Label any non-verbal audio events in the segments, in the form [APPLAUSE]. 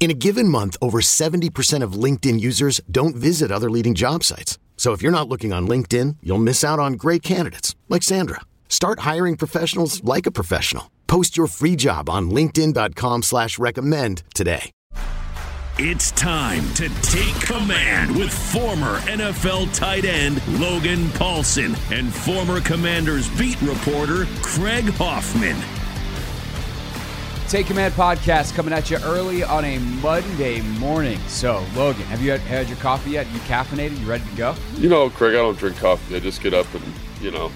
In a given month, over 70% of LinkedIn users don't visit other leading job sites. So if you're not looking on LinkedIn, you'll miss out on great candidates like Sandra. Start hiring professionals like a professional. Post your free job on LinkedIn.com slash recommend today. It's time to take command with former NFL tight end Logan Paulson and former Commanders beat reporter Craig Hoffman. Take Command podcast coming at you early on a Monday morning. So, Logan, have you had, had your coffee yet? You caffeinated? You ready to go? You know, Craig, I don't drink coffee. I just get up and, you know,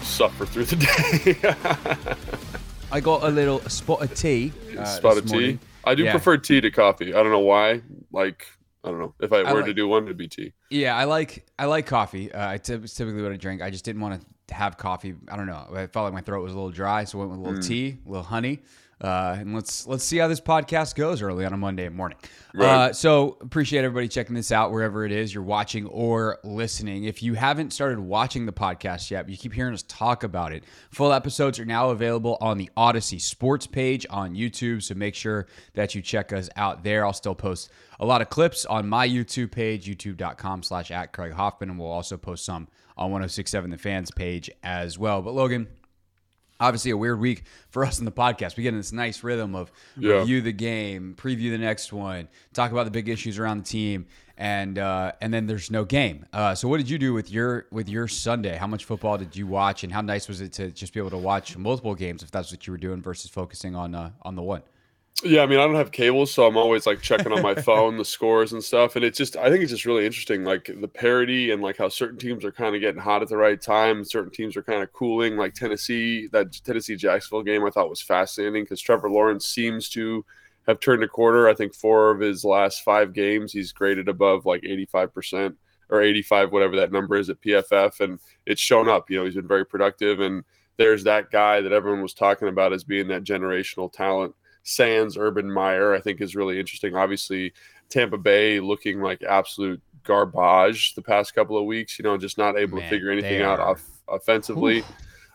suffer through the [LAUGHS] day. I got a little spot of tea. Uh, Spot this of tea. morning. I do Yeah. prefer tea to coffee. I don't know why. Like, I don't know. If I I were like- to do one, it'd be tea. Yeah, I like I like coffee. Uh, I typically what I drink. I just didn't want to have coffee. I don't know. I felt like my throat was a little dry, so I went with a little Mm. tea, a little honey. Uh, and let's let's see how this podcast goes early on a Monday morning. Right. Uh, so appreciate everybody checking this out wherever it is you're watching or listening. If you haven't started watching the podcast yet, you keep hearing us talk about it. Full episodes are now available on the Audacy Sports page on YouTube, so make sure that you check us out there. I'll still post a lot of clips on my YouTube page, youtube.com slash at Craig Hoffman, and we'll also post some on 1067 The Fans page as well. But Logan, obviously a weird week for us in the podcast. We get in this nice rhythm of Yeah. review the game, preview the next one, talk about the big issues around the team, and uh, and then there's no game. Uh, so what did you do with your with your Sunday? How much football did you watch, and how nice was it to just be able to watch multiple games if that's what you were doing versus focusing on uh, on the one? Yeah, I mean, I don't have cable, so I'm always like checking on my [LAUGHS] phone the scores and stuff. And it's just, I think it's just really interesting, like the parity and like how certain teams are kind of getting hot at the right time. Certain teams are kind of cooling, like Tennessee. That Tennessee Jacksonville game I thought was fascinating because Trevor Lawrence seems to have turned a quarter. I think four of his last five games, he's graded above like 85% or 85, whatever that number is at PFF. And it's shown up. You know, he's been very productive. And there's that guy that everyone was talking about as being that generational talent. Sands, Urban Meyer, I think is really interesting. Obviously, Tampa Bay looking like absolute garbage the past couple of weeks. You know, just not able Man, to figure anything out off, offensively.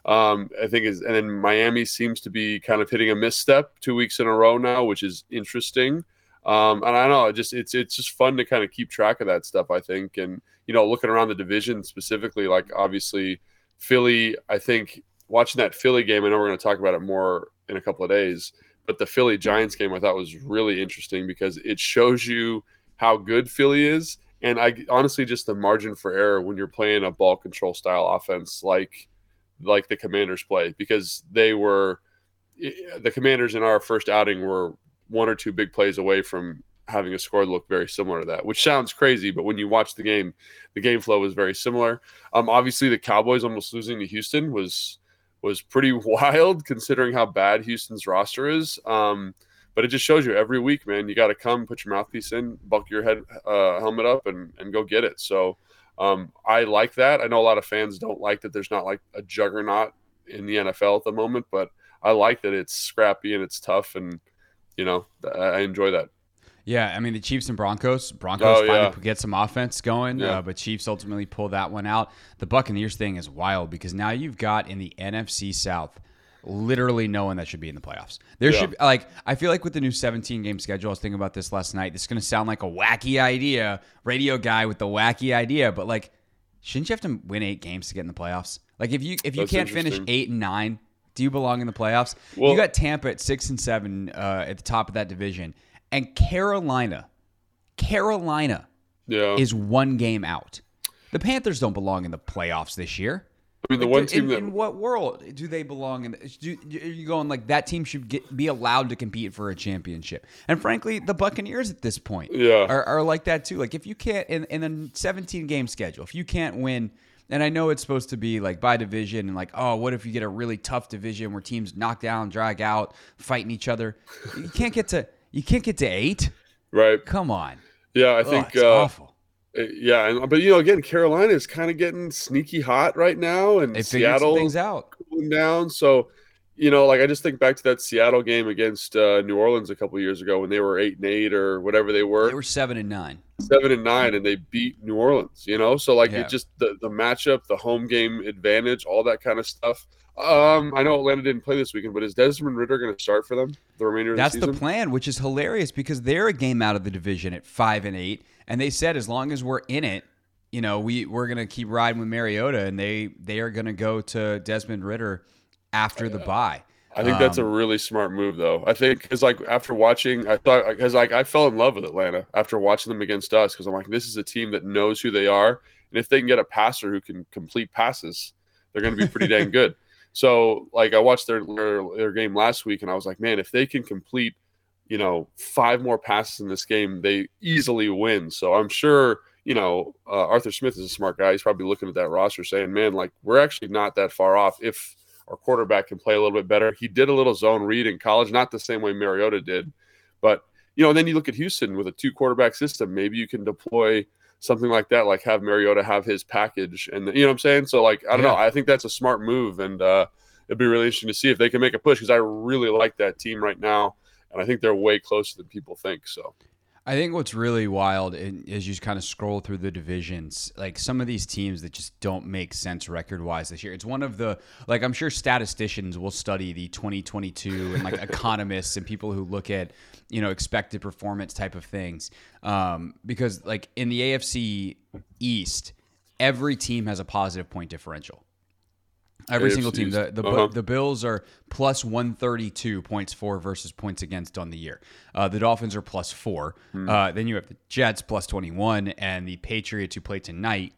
Um, I think is and then Miami seems to be kind of hitting a misstep two weeks in a row now, which is interesting. Um, and I don't know, it just it's it's just fun to kind of keep track of that stuff. I think, and you know, looking around the division specifically, like obviously Philly. I think watching that Philly game, I know we're going to talk about it more in a couple of days, but the Philly Giants game I thought was really interesting because it shows you how good Philly is, and I honestly just the margin for error when you're playing a ball control style offense like like the Commanders play because they were the Commanders in our first outing were one or two big plays away from having a score look very similar to that, which sounds crazy, but when you watch the game, the game flow was very similar. Um, obviously, the Cowboys almost losing to Houston was was pretty [LAUGHS] wild considering how bad Houston's roster is. Um, but it just shows you every week, man, you got to come, put your mouthpiece in, buck your head uh, helmet up, and and go get it. So um, I like that. I know a lot of fans don't like that. There's not like a juggernaut in the NFL at the moment, but I like that it's scrappy and it's tough, and you know I I enjoy that. Yeah, I mean the Chiefs and Broncos. Broncos Oh, finally yeah. get some offense going, Yeah. uh, but Chiefs ultimately pull that one out. The Buccaneers thing is wild because now you've got in the NFC South literally no one that should be in the playoffs. There Yeah. should like I feel like with the new 17 game schedule, I was thinking about this last night. This is going to sound like a wacky idea, radio guy with the wacky idea, but like shouldn't you have to win 8 games to get in the playoffs? Like if you if you That's can't finish 8 and 9, do you belong in the playoffs? Well- you got Tampa at 6 and 7 uh, at the top of that division and Carolina Carolina Yeah, is one game out. The Panthers don't belong in the playoffs this year. I mean the Like, one in, team that in what world do they belong in? Do, are you going like that team should get, be allowed to compete for a championship? And frankly, the Buccaneers at this point Yeah. are, are like that too. Like if you can't in, in a 17 game schedule, if you can't win, and I know it's supposed to be like by division and like oh, what if you get a really tough division where teams knock down, drag out, fighting each other? You can't get to you can't get to eight. Right. Come on. Yeah, I Ugh, think. it's uh, awful. yeah, and, but you know, again, Carolina is kind of getting sneaky hot right now, and They Seattle things out. cooling down. So, you know, like I just think back to that Seattle game against uh, New Orleans a couple years ago when they were eight and eight or whatever they were, They were seven and nine. seven and nine, and they beat New Orleans. You know, so like Yeah. it just the the matchup, the home game advantage, all that kind of stuff. Um, I know Atlanta didn't play this weekend, but is Desmond Ridder going to start for them the remainder of That's the the plan, which is hilarious because they're a game out of the division at five and eight, and they said as long as we're in it, you know, we we're gonna keep riding with Mariota, and they they are gonna go to Desmond Ridder after the bye. I think that's a Um, really smart move, though. I think because like after watching, I thought because like I fell in love with Atlanta after watching them against us because I'm like, this is a team that knows who they are, and if they can get a passer who can complete passes, they're going to be pretty dang [LAUGHS] good. So like I watched their, their their game last week, and I was like, man, if they can complete, you know, five more passes in this game, they easily win. So I'm sure. You know, uh, Arthur Smith is a smart guy. He's probably looking at that roster saying, man, like, we're actually not that far off if our quarterback can play a little bit better. He did a little zone read in college, not the same way Mariota did, but you know, then you look at Houston with a two quarterback system. Maybe you can deploy something like that, like have Mariota have his package, and you know what I'm saying. So, like, I don't know. I think that's a smart move, and uh, it'd be really interesting to see if they can make a push because I really like that team right now, and I think they're way closer than people think. So, I think what's really wild is you kind of scroll through the divisions, like some of these teams that just don't make sense record wise this year. It's one of the like I'm sure statisticians will study the 2022 and like [LAUGHS] economists and people who look at you know expected performance type of things, um, because like in the AFC East, every team has a positive point differential. Every single team. The the, Uh-huh. the Bills are plus 132 points for versus points against on the year. Uh, the Dolphins are plus four. Hmm. Uh, then you have the Jets plus 21, and the Patriots who play tonight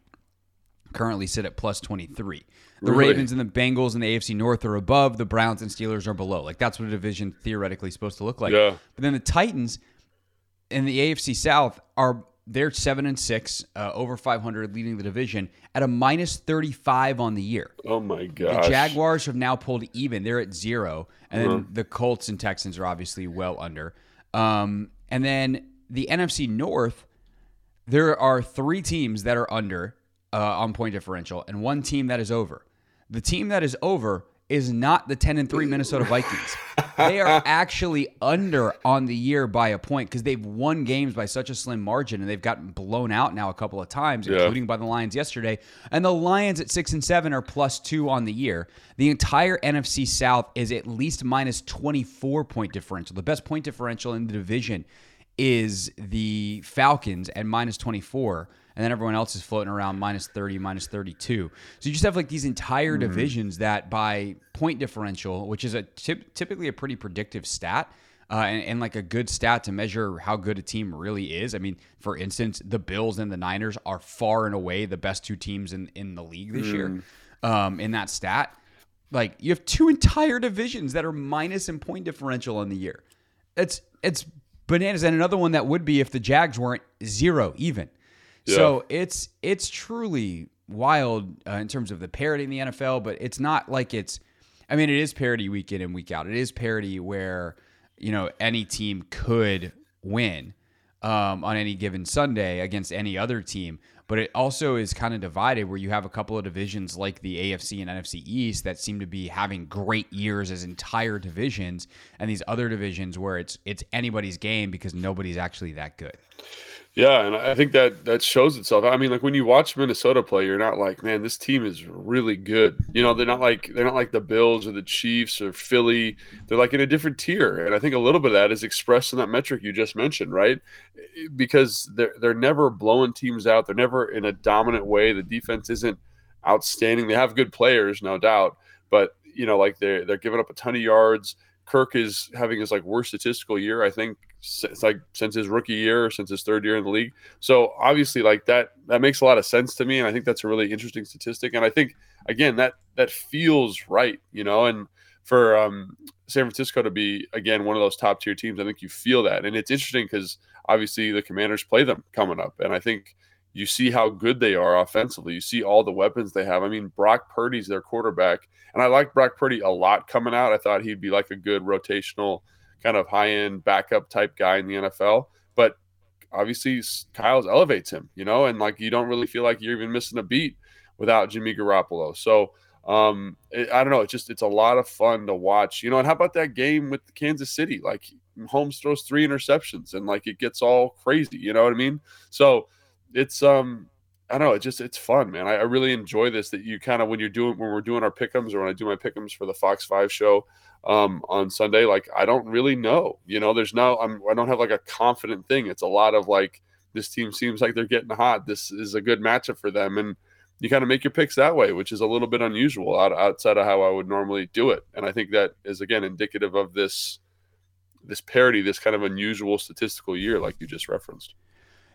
currently sit at plus 23. The Really? Ravens and the Bengals and the AFC North are above. The Browns and Steelers are below. Like that's what a division theoretically is supposed to look like. Yeah. But then the Titans in the AFC South are they're seven and six, uh, over 500, leading the division at a minus 35 on the year. oh my gosh! The Jaguars have now pulled even. They're at zero. And then Uh-huh. the Colts and Texans are obviously well under. Um, and then the NFC North, there are three teams that are under uh, on point differential and one team that is over. The team that is over is not the 10 and 3 Minnesota Vikings. they are [LAUGHS] actually under on the year by a point because they've won games by such a slim margin and they've gotten blown out now a couple of times, Yeah. including by the Lions yesterday. And the Lions at 6 and 7 are plus 2 on the year. The entire NFC South is at least minus 24 point differential. The best point differential in the division is the Falcons at minus 24 and then everyone else is floating around minus 30 minus 32 so you just have like these entire divisions that by point differential which is a typ- typically a pretty predictive stat uh, and, and like a good stat to measure how good a team really is. I mean, for instance, the Bills and the Niners are far and away the best two teams in, in the league this year. Um, in that stat, like you have two entire divisions that are minus in point differential on the year. It's it's bananas, and another one that would be if the Jags weren't zero even. So it's it's truly wild uh, in terms of the parity in the NFL, but it's not like it's. I mean, it is parity week in and week out. It is parity where you know any team could win um, on any given Sunday against any other team, but it also is kind of divided where you have a couple of divisions like the AFC and NFC East that seem to be having great years as entire divisions, and these other divisions where it's it's anybody's game because nobody's actually that good. Yeah, and I think that that shows itself. I mean, like when you watch Minnesota play, you're not like, man, this team is really good. You know, they're not like they're not like the Bills or the Chiefs or Philly. They're like in a different tier, and I think a little bit of that is expressed in that metric you just mentioned, right? Because they're they're never blowing teams out. They're never in a dominant way. The defense isn't outstanding. They have good players, no doubt, but you know, like they're they're giving up a ton of yards. Kirk is having his like worst statistical year, I think, it's like since his rookie year, since his third year in the league. So obviously, like that, that makes a lot of sense to me, and I think that's a really interesting statistic. And I think again that that feels right, you know. And for um, San Francisco to be again one of those top tier teams, I think you feel that, and it's interesting because obviously the Commanders play them coming up, and I think you see how good they are offensively. You see all the weapons they have. I mean, Brock Purdy's their quarterback, and I like Brock Purdy a lot coming out. I thought he'd be like a good rotational kind of high end backup type guy in the NFL. But obviously Kyle's elevates him, you know, and like you don't really feel like you're even missing a beat without Jimmy Garoppolo. So um, it, I don't know. It's just it's a lot of fun to watch, you know. And how about that game with Kansas City? Like Holmes throws three interceptions, and like it gets all crazy. You know what I mean? So it's um I don't know. It just it's fun, man. I, I really enjoy this. That you kind of when you're doing when we're doing our pickums or when I do my pickums for the Fox Five show um, on Sunday. Like I don't really know. You know, there's no. I'm. I don't have like a confident thing. It's a lot of like this team seems like they're getting hot. This is a good matchup for them, and you kind of make your picks that way, which is a little bit unusual out, outside of how I would normally do it. And I think that is again indicative of this this parity, this kind of unusual statistical year, like you just referenced.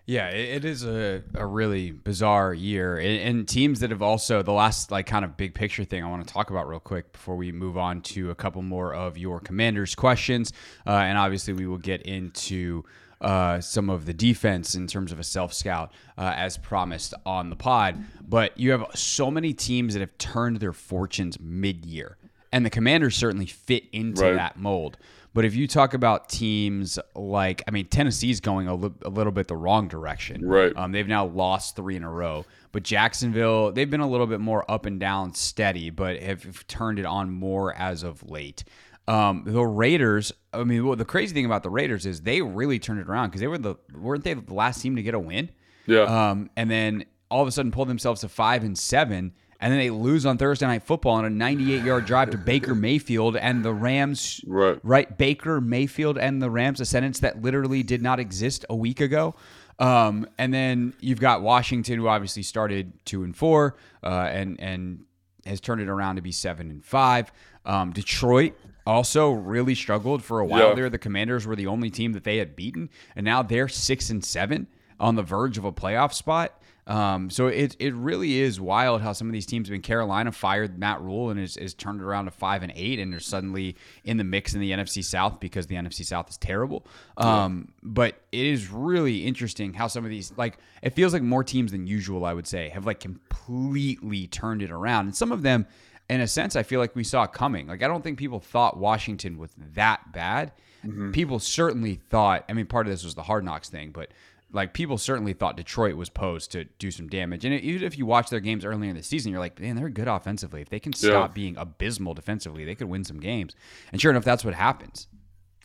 Yeah, it is a, a really bizarre year. And, and, teams that have also, the last like kind of big picture thing I want to talk about real quick before we move on to a couple more of your commanders' questions. Uh, and obviously, we will get into uh, some of the defense in terms of a self scout uh, as promised on the pod. But you have so many teams that have turned their fortunes mid year. And the commanders certainly fit into right. that mold. But if you talk about teams like, I mean, Tennessee's going a, li- a little bit the wrong direction. Right. Um, they've now lost three in a row. But Jacksonville, they've been a little bit more up and down steady, but have turned it on more as of late. Um, the Raiders, I mean, well, the crazy thing about the Raiders is they really turned it around because they were the weren't they the last team to get a win? Yeah. Um, and then all of a sudden pulled themselves to five and seven and then they lose on Thursday Night Football on a 98 yard drive to Baker Mayfield and the Rams. Right. Right. Baker Mayfield and the Rams, a sentence that literally did not exist a week ago. Um, and then you've got Washington, who obviously started two and four, uh, and and has turned it around to be seven and five. Um, Detroit also really struggled for a while yeah. there. The Commanders were the only team that they had beaten, and now they're six and seven on the verge of a playoff spot. Um, so it it really is wild how some of these teams. I mean, Carolina fired Matt Rhule and is, is turned it around to five and eight, and they're suddenly in the mix in the NFC South because the NFC South is terrible. Um, but it is really interesting how some of these like it feels like more teams than usual. I would say have like completely turned it around, and some of them, in a sense, I feel like we saw coming. Like I don't think people thought Washington was that bad. Mm-hmm. People certainly thought. I mean, part of this was the Hard Knocks thing, but like people certainly thought Detroit was posed to do some damage. And even if you watch their games earlier in the season, you're like, man, they're good offensively. If they can stop yeah. being abysmal defensively, they could win some games. And sure enough, that's what happens.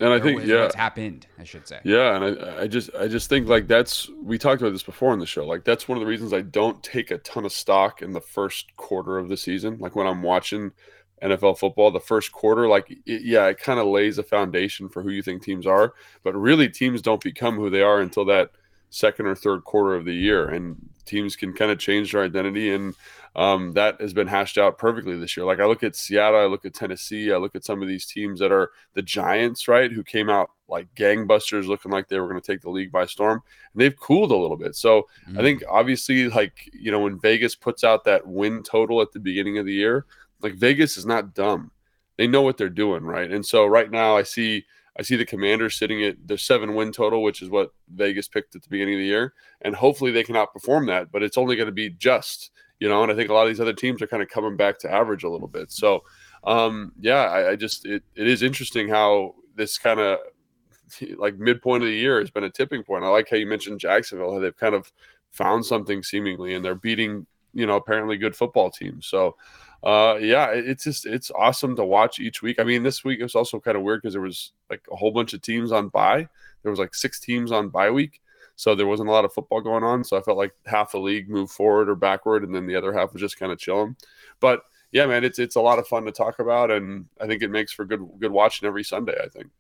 And I think yeah, what's happened, I should say. Yeah, and I, I just I just think like that's we talked about this before in the show. Like that's one of the reasons I don't take a ton of stock in the first quarter of the season. Like when I'm watching NFL football, the first quarter, like it, yeah, it kind of lays a foundation for who you think teams are. But really, teams don't become who they are until that second or third quarter of the year, and teams can kind of change their identity, and um, that has been hashed out perfectly this year. Like I look at Seattle, I look at Tennessee, I look at some of these teams that are the Giants, right, who came out like gangbusters, looking like they were going to take the league by storm, and they've cooled a little bit. So mm-hmm. I think mm. obviously, like you know, when Vegas puts out that win total at the beginning of the year, like Vegas is not dumb. They know what they're doing, right? And so right now, I see I see the Commanders sitting at the seven win total, which is what Vegas picked at the beginning of the year, and hopefully they can outperform that. But it's only going to be just, you know. And I think a lot of these other teams are kind of coming back to average a little bit. So, um, yeah, I, I just it, it is interesting how this kind of [LAUGHS] like midpoint of the year has been a tipping point. I like how you mentioned Jacksonville; how they've kind of found something seemingly, and they're beating you know apparently good football teams. So uh, yeah, it's just it's awesome to watch each week. I mean, this week it was also kind of weird because there was like a whole bunch of teams on bye. There was like six teams on bye week, so there wasn't a lot of football going on. So I felt like half the league moved forward or backward, and then the other half was just kind of chilling. But yeah, man, it's it's a lot of fun to talk about, and I think it makes for good good watching every Sunday. I think.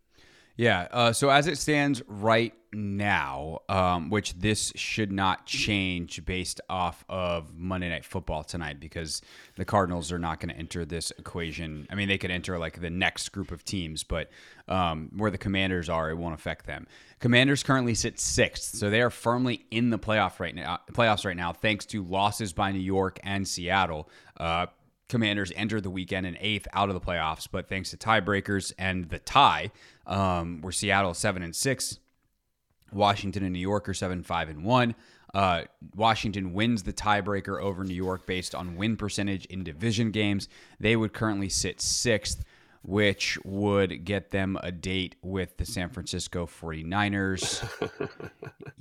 Yeah. Uh, so as it stands right now, um, which this should not change based off of Monday Night Football tonight, because the Cardinals are not going to enter this equation. I mean, they could enter like the next group of teams, but um, where the Commanders are, it won't affect them. Commanders currently sit sixth, so they are firmly in the playoff right now. Playoffs right now, thanks to losses by New York and Seattle. Uh, Commanders entered the weekend in eighth out of the playoffs, but thanks to tiebreakers and the tie, um, where Seattle seven and six, Washington and New York are seven five and one. Uh, Washington wins the tiebreaker over New York based on win percentage in division games. They would currently sit sixth, which would get them a date with the San Francisco 49ers.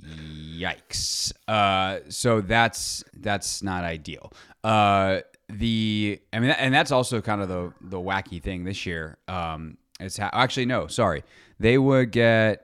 [LAUGHS] Yikes. Uh, so that's that's not ideal. Uh, the I mean, and that's also kind of the the wacky thing this year. Um, is how, actually no, sorry, they would get.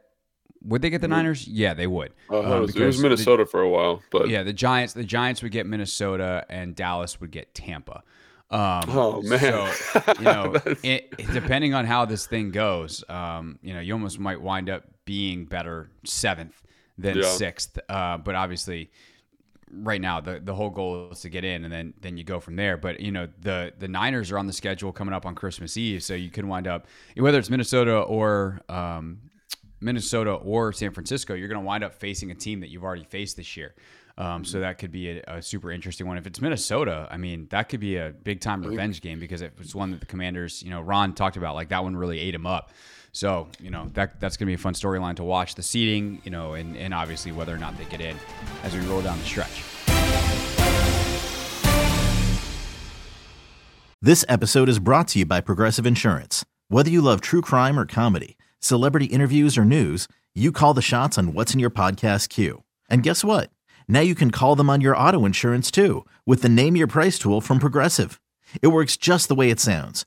Would they get the Niners? Yeah, they would. Uh, um, it, was, it, was, Minnesota the, for a while, but yeah, the Giants. The Giants would get Minnesota, and Dallas would get Tampa. Um, oh man! So you know, [LAUGHS] it, depending on how this thing goes, um, you know, you almost might wind up being better seventh than yeah. sixth. Uh, but obviously, right now the the whole goal is to get in and then then you go from there but you know the the niners are on the schedule coming up on christmas eve so you could wind up whether it's minnesota or um, minnesota or san francisco you're going to wind up facing a team that you've already faced this year um, so that could be a, a, super interesting one. If it's Minnesota, I mean, that could be a big time revenge game because it's one that the Commanders, you know, Ron talked about. Like that one really ate him up. So, you know, that that's going to be a fun storyline to watch. The seeding, you know, and, and obviously whether or not they get in as we roll down the stretch. This episode is brought to you by Progressive Insurance. Whether you love true crime or comedy, celebrity interviews or news, you call the shots on what's in your podcast queue. And guess what? Now you can call them on your auto insurance too with the Name Your Price tool from Progressive. It works just the way it sounds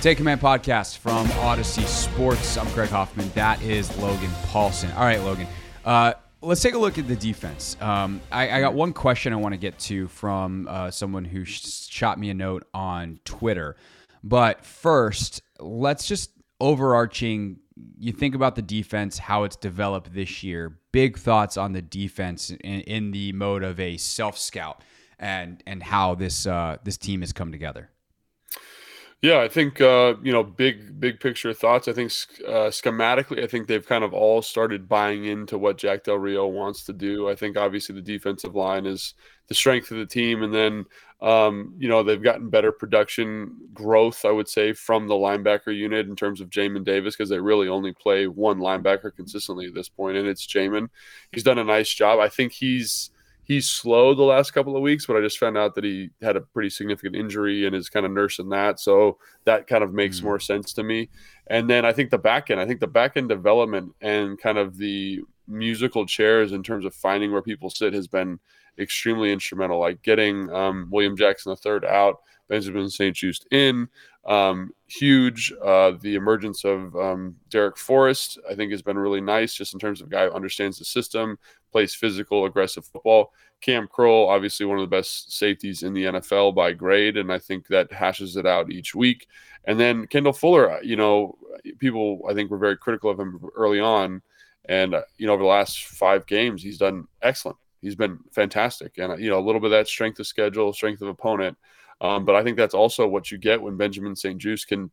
Take Command podcast from Audacy Sports. I'm Craig Hoffman. That is Logan Paulson. All right, Logan. Uh, let's take a look at the defense. Um, I, I, got one question I want to get to from uh, someone who sh- shot me a note on Twitter. But first, let's just overarching. You think about the defense, how it's developed this year. Big thoughts on the defense in, in the mode of a self scout, and and how this uh, this team has come together. Yeah, I think uh, you know, big big picture thoughts. I think uh, schematically, I think they've kind of all started buying into what Jack Del Rio wants to do. I think obviously the defensive line is the strength of the team, and then um, you know they've gotten better production growth. I would say from the linebacker unit in terms of Jamin Davis because they really only play one linebacker consistently at this point, and it's Jamin. He's done a nice job. I think he's he's slow the last couple of weeks, but I just found out that he had a pretty significant injury and is kind of nursing that. So that kind of makes mm-hmm. more sense to me. And then I think the back end, I think the back end development and kind of the musical chairs in terms of finding where people sit has been extremely instrumental. Like getting um, William Jackson III out, Benjamin St. Juste in, um, huge. Uh, the emergence of um, Darrick Forrest, I think, has been really nice just in terms of guy who understands the system, plays physical, aggressive football. Kam Curl, obviously one of the best safeties in the NFL by grade, and I think that hashes it out each week. And then Kendall Fuller, uh, you know, people I think were very critical of him early on, and uh, you know over the last five games he's done excellent. He's been fantastic, and uh, you know a little bit of that strength of schedule, strength of opponent. Um, but I think that's also what you get when Benjamin St. Juste can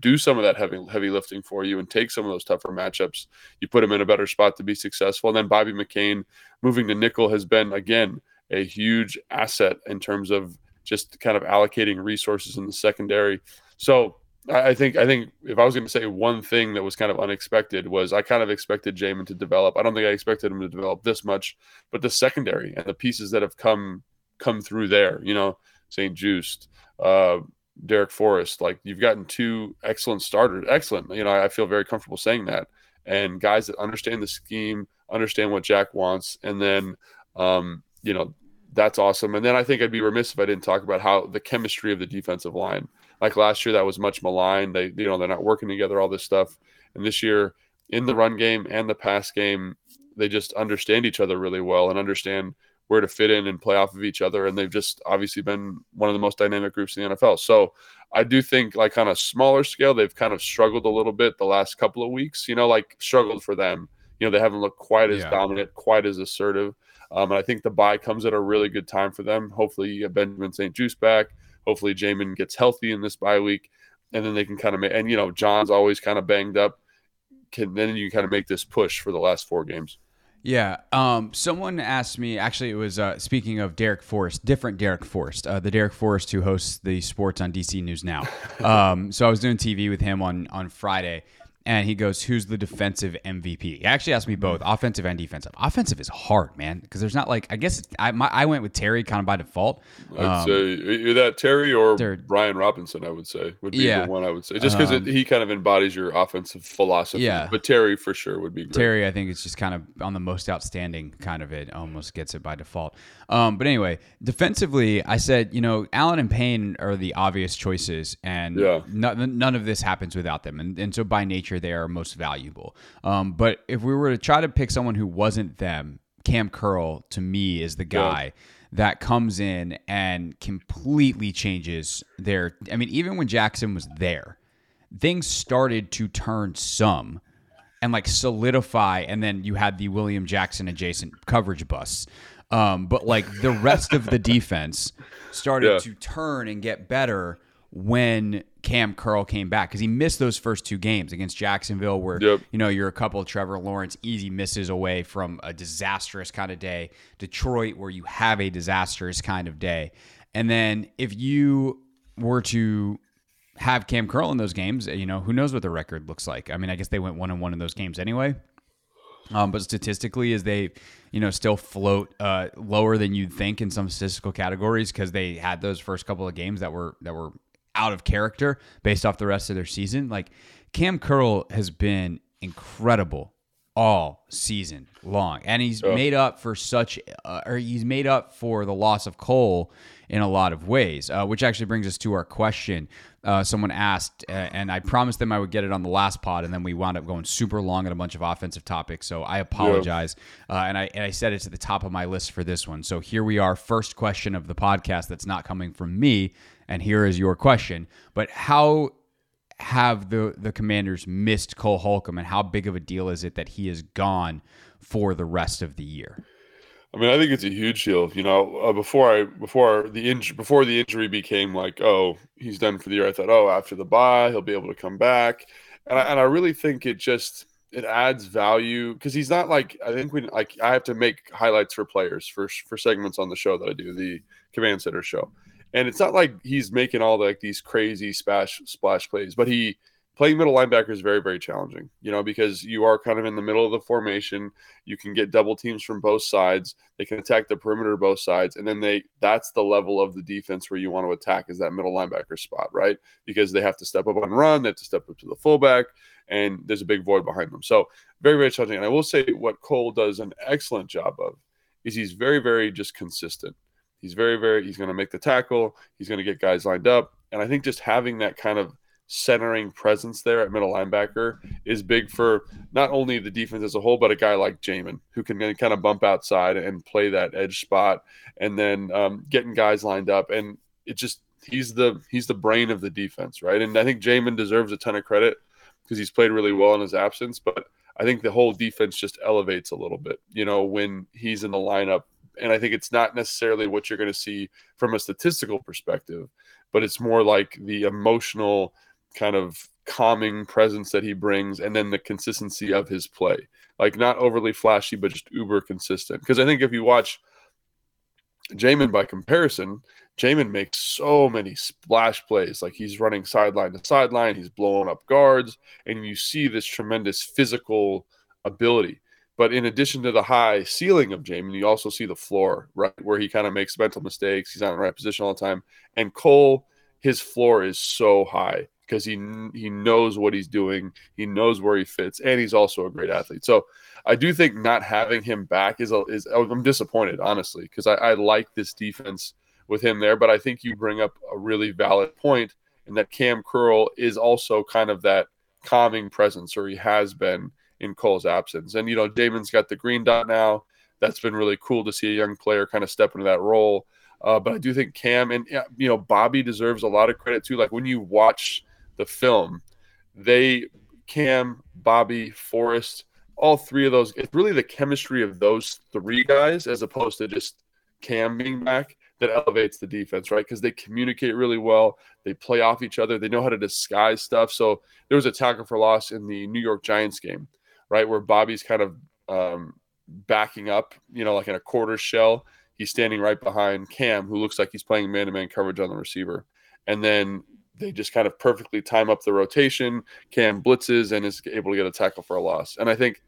do some of that heavy heavy lifting for you and take some of those tougher matchups. You put him in a better spot to be successful. And then Bobby McCain moving to nickel has been again a huge asset in terms of just kind of allocating resources in the secondary. So I think I think if I was going to say one thing that was kind of unexpected was I kind of expected Jamin to develop. I don't think I expected him to develop this much, but the secondary and the pieces that have come come through there, you know, St-Juste, uh, Darrick Forrest. Like you've gotten two excellent starters. Excellent. You know, I feel very comfortable saying that. And guys that understand the scheme, understand what Jack wants, and then um, you know, that's awesome. And then I think I'd be remiss if I didn't talk about how the chemistry of the defensive line. Like last year, that was much maligned. They, you know, they're not working together, all this stuff. And this year, in the run game and the pass game, they just understand each other really well and understand where to fit in and play off of each other. And they've just obviously been one of the most dynamic groups in the NFL. So I do think, like on a smaller scale, they've kind of struggled a little bit the last couple of weeks. You know, like struggled for them. You know, they haven't looked quite as yeah. dominant, quite as assertive. Um, and I think the bye comes at a really good time for them. Hopefully, you get Benjamin St. Juste back. Hopefully, Jamin gets healthy in this bye week, and then they can kind of make. And you know, John's always kind of banged up. Can then you kind of make this push for the last four games. Yeah. Um, someone asked me, actually, it was uh, speaking of Darrick Forrest, different Derek Forrest, uh, the Derek Forrest who hosts the sports on DC News Now. [LAUGHS] Um, so I was doing TV with him on, on Friday, and he goes, "Who's the defensive MVP?" He actually asked me both, offensive and defensive. Offensive is hard, man, because there's not like I guess I my, I went with Terry kind of by default. I'd um, say either that Terry or Brian Robinson. I would say would be yeah, the one I would say, just because um, he kind of embodies your offensive philosophy. Yeah, but Terry for sure would be great. Terry. I think it's just kind of on the most outstanding kind of it, almost gets it by default. Um, but anyway, defensively, I said you know Allen and Payne are the obvious choices, and yeah. none, none of this happens without them, and, and so by nature they are most valuable. Um, but if we were to try to pick someone who wasn't them, Kam Curl to me is the guy. Yeah. That comes in and completely changes their. I mean, even when Jackson was there, things started to turn some and like solidify. And then you had the William Jackson adjacent coverage busts. Um, but like the rest of the [LAUGHS] defense started yeah. to turn and get better when Kam Curl came back because he missed those first two games against Jacksonville, where yep. you know you're a couple of Trevor Lawrence easy misses away from a disastrous kind of day. Detroit, where you have a disastrous kind of day, and then if you were to have Kam Curl in those games, you know who knows what the record looks like. I mean, I guess they went one and one in those games anyway. Um, but statistically, as they, you know, still float uh, lower than you'd think in some statistical categories because they had those first couple of games that were that were out of character based off the rest of their season. Like Kam Curl has been incredible all season long, and he's oh. made up for such, uh, or he's made up for the loss of Cole in a lot of ways. Uh, which actually brings us to our question. Uh, someone asked, uh, and I promised them I would get it on the last pod, and then we wound up going super long on a bunch of offensive topics. So I apologize, yeah. Uh, and I and I said it's at the top of my list for this one. So here we are, first question of the podcast that's not coming from me. And here is your question. But how have the the commanders missed Cole Holcomb and how big of a deal is it that he is gone for the rest of the year? I mean, I think it's a huge deal. You know, uh, before I before the injury before the injury became like, oh, he's done for the year. I thought, oh, after the bye, he'll be able to come back, and I, and I really think it just it adds value because he's not like I think we like I have to make highlights for players for for segments on the show that I do the Command Center show, and it's not like he's making all the, like these crazy splash splash plays, but he playing middle linebacker is very very challenging. You know because you are kind of in the middle of the formation. You can get double teams from both sides. They can attack the perimeter both sides, and then they that's the level of the defense where you want to attack is that middle linebacker spot, right? Because they have to step up on run, they have to step up to the fullback, and there's a big void behind them. So very very challenging. And I will say what Cole does an excellent job of is he's very very just consistent. He's very, very, he's going to make the tackle. He's going to get guys lined up. And I think just having that kind of centering presence there at middle linebacker is big for not only the defense as a whole, but a guy like Jamin who can kind of bump outside and play that edge spot and then um, getting guys lined up. And it just, he's the, he's the brain of the defense, right? And I think Jamin deserves a ton of credit because he's played really well in his absence, but I think the whole defense just elevates a little bit, you know, when he's in the lineup and I think it's not necessarily what you're going to see from a statistical perspective, but it's more like the emotional kind of calming presence that he brings and then the consistency of his play. Like not overly flashy, but just uber consistent. Because I think if you watch Jamin by comparison, Jamin makes so many splash plays. Like he's running sideline to sideline, he's blowing up guards, and you see this tremendous physical ability. But in addition to the high ceiling of Jamin, you also see the floor, right, where he kind of makes mental mistakes. He's not in the right position all the time. And Cole, his floor is so high because he he knows what he's doing. He knows where he fits, and he's also a great athlete. So I do think not having him back is a, is I'm disappointed honestly because I, I like this defense with him there. But I think you bring up a really valid point, and that Kam Curl is also kind of that calming presence, or he has been in Cole's absence. And you know, Damon's got the green dot now. that's been really cool to see a young player kind of step into that role. Uh, but I do think Kam and you know Bobby deserves a lot of credit too. Like when you watch the film, they Kam, Bobby, Forrest, all three of those. It's really the chemistry of those three guys as opposed to just Kam being back that elevates the defense, right? Because they communicate really well. They play off each other. They know how to disguise stuff. So there was a tackle for loss in the New York Giants game, right, where Bobby's kind of um, backing up, you know, like in a quarter shell. He's standing right behind Kam, who looks like he's playing man-to-man coverage on the receiver, and then they just kind of perfectly time up the rotation. Kam blitzes and is able to get a tackle for a loss. And I think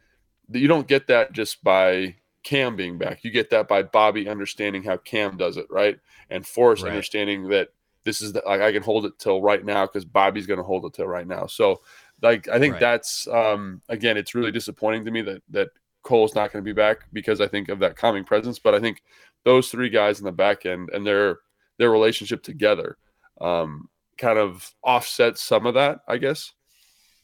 that you don't get that just by Kam being back. You get that by Bobby understanding how Kam does it, right? And Forrest right. understanding that this is the, like I can hold it till right now because Bobby's going to hold it till right now. So, like I think right. that's um, again, it's really disappointing to me that that Cole's not going to be back because I think of that calming presence. But I think those three guys in the back end and their their relationship together um, kind of offsets some of that, I guess.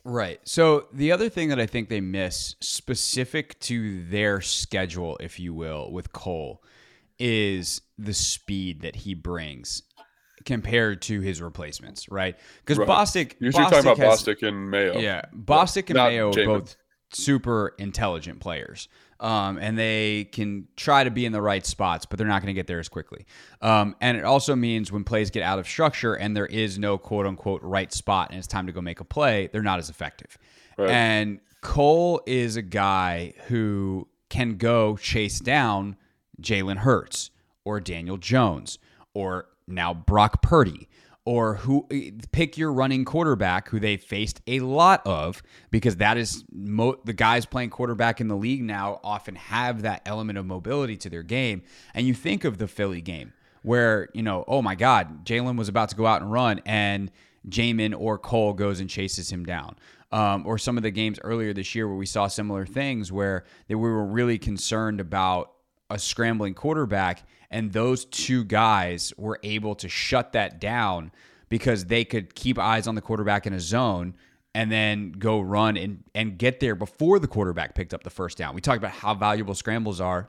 Right. So the other thing that I think they miss, specific to their schedule, if you will, with Cole, is the speed that he brings compared to his replacements, right? Because right. Bostic, you're talking about has, Bostic and Mayo. Yeah, Bostic and Mayo are both super intelligent players um, and they can try to be in the right spots, but they're not going to get there as quickly. Um, and it also means when plays get out of structure and there is no quote unquote right spot and it's time to go make a play, they're not as effective. Right. And Cole is a guy who can go chase down Jalen Hurts or Daniel Jones or now Brock Purdy or who pick your running quarterback who they faced a lot of because that is mo- the guys playing quarterback in the league now often have that element of mobility to their game. And you think of the Philly game where you know oh my god Jalen was about to go out and run and Jamin or Cole goes and chases him down. Um, or some of the games earlier this year where we saw similar things where they, we were really concerned about a scrambling quarterback and those two guys were able to shut that down because they could keep eyes on the quarterback in a zone and then go run and, and get there before the quarterback picked up the first down. We talked about how valuable scrambles are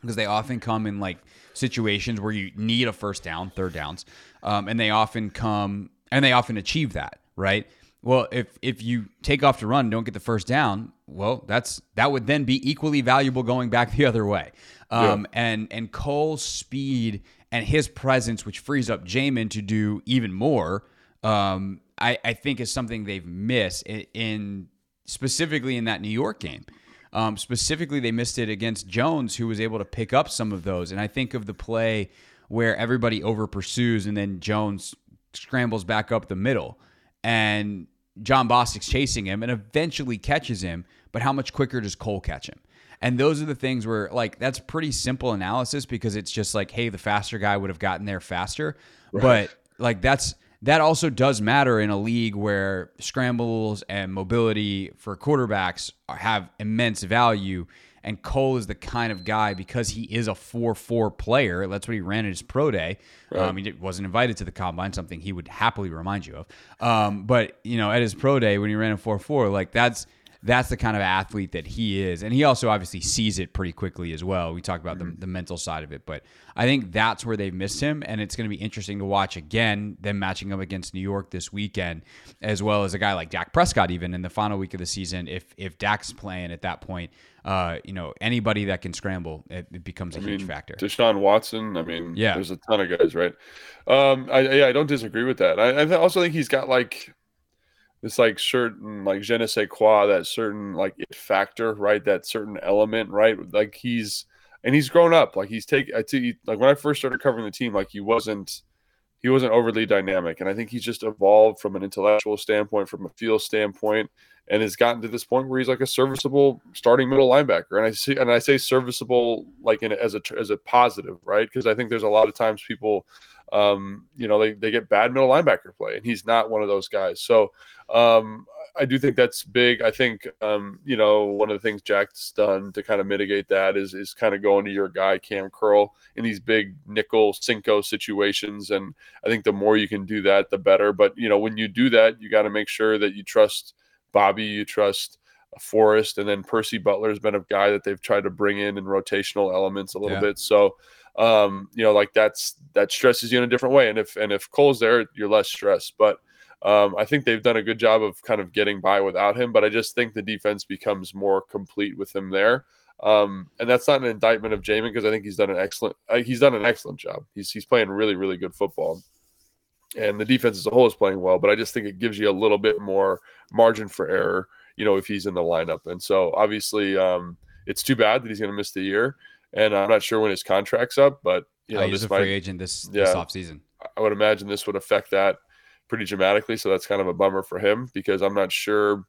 because they often come in like situations where you need a first down, third downs, um, and they often come and they often achieve that, right? Well, if if you take off to run, don't get the first down, well, that's that would then be equally valuable going back the other way. Um, yeah. And and Cole's speed and his presence, which frees up Jamin to do even more, um, I, I think is something they've missed in, in specifically in that New York game. Um, specifically, they missed it against Jones, who was able to pick up some of those. And I think of the play where everybody over pursues and then Jones scrambles back up the middle, and Jon Bostic's chasing him and eventually catches him. But how much quicker does Cole catch him? And those are the things where, like, that's pretty simple analysis because it's just like, hey, the faster guy would have gotten there faster. Right. But, like, that's that also does matter in a league where scrambles and mobility for quarterbacks have immense value. And Cole is the kind of guy because he is a 4 4 player. That's what he ran at his pro day. Right. Um, he wasn't invited to the combine, something he would happily remind you of. Um, but, you know, at his pro day when he ran a 4 4, like that's that's the kind of athlete that he is. And he also obviously sees it pretty quickly as well. We talk about the, mm-hmm. the mental side of it, but I think that's where they've missed him. And it's going to be interesting to watch again, them matching up against New York this weekend, as well as a guy like Dak Prescott, even in the final week of the season. If, if Dak's playing at that point, uh, you know, anybody that can scramble, it, it becomes a I huge mean, factor. Deshaun Watson, I mean, yeah, there's a ton of guys, right? Um, I, yeah, I don't disagree with that. I, I also think he's got like this like certain like je ne sais quoi, that certain like it factor, right? That certain element, right? Like he's and he's grown up. Like he's taken. I see. Like when I first started covering the team, like he wasn't he wasn't overly dynamic, and I think he's just evolved from an intellectual standpoint, from a feel standpoint, and has gotten to this point where he's like a serviceable starting middle linebacker. And I see, and I say serviceable like in as a as a positive, right? Because I think there's a lot of times people um, you know, they, they get bad middle linebacker play, and he's not one of those guys. So um, I do think that's big. I think, um, you know, one of the things Jack's done to kind of mitigate that is is kind of going to your guy Kam Curl in these big nickel cinco situations, and I think the more you can do that, the better. But you know, when you do that, you got to make sure that you trust Bobby, you trust Forrest, and then Percy Butler has been a guy that they've tried to bring in in rotational elements a little Yeah. bit. So, um, you know, like that's that stresses you in a different way. And if and if Cole's there, you're less stressed. But um, I think they've done a good job of kind of getting by without him. But I just think the defense becomes more complete with him there. Um, and that's not an indictment of Jamin because I think he's done an excellent uh, he's done an excellent job. He's he's playing really really good football, and the defense as a whole is playing well. But I just think it gives you a little bit more margin for error, you know, if he's in the lineup. And so obviously, um, it's too bad that he's going to miss the year. And I'm not sure when his contract's up, but you know, Uh, he's this a free might, agent this this Yeah. offseason. I would imagine this would affect that pretty dramatically. So that's kind of a bummer for him because I'm not sure.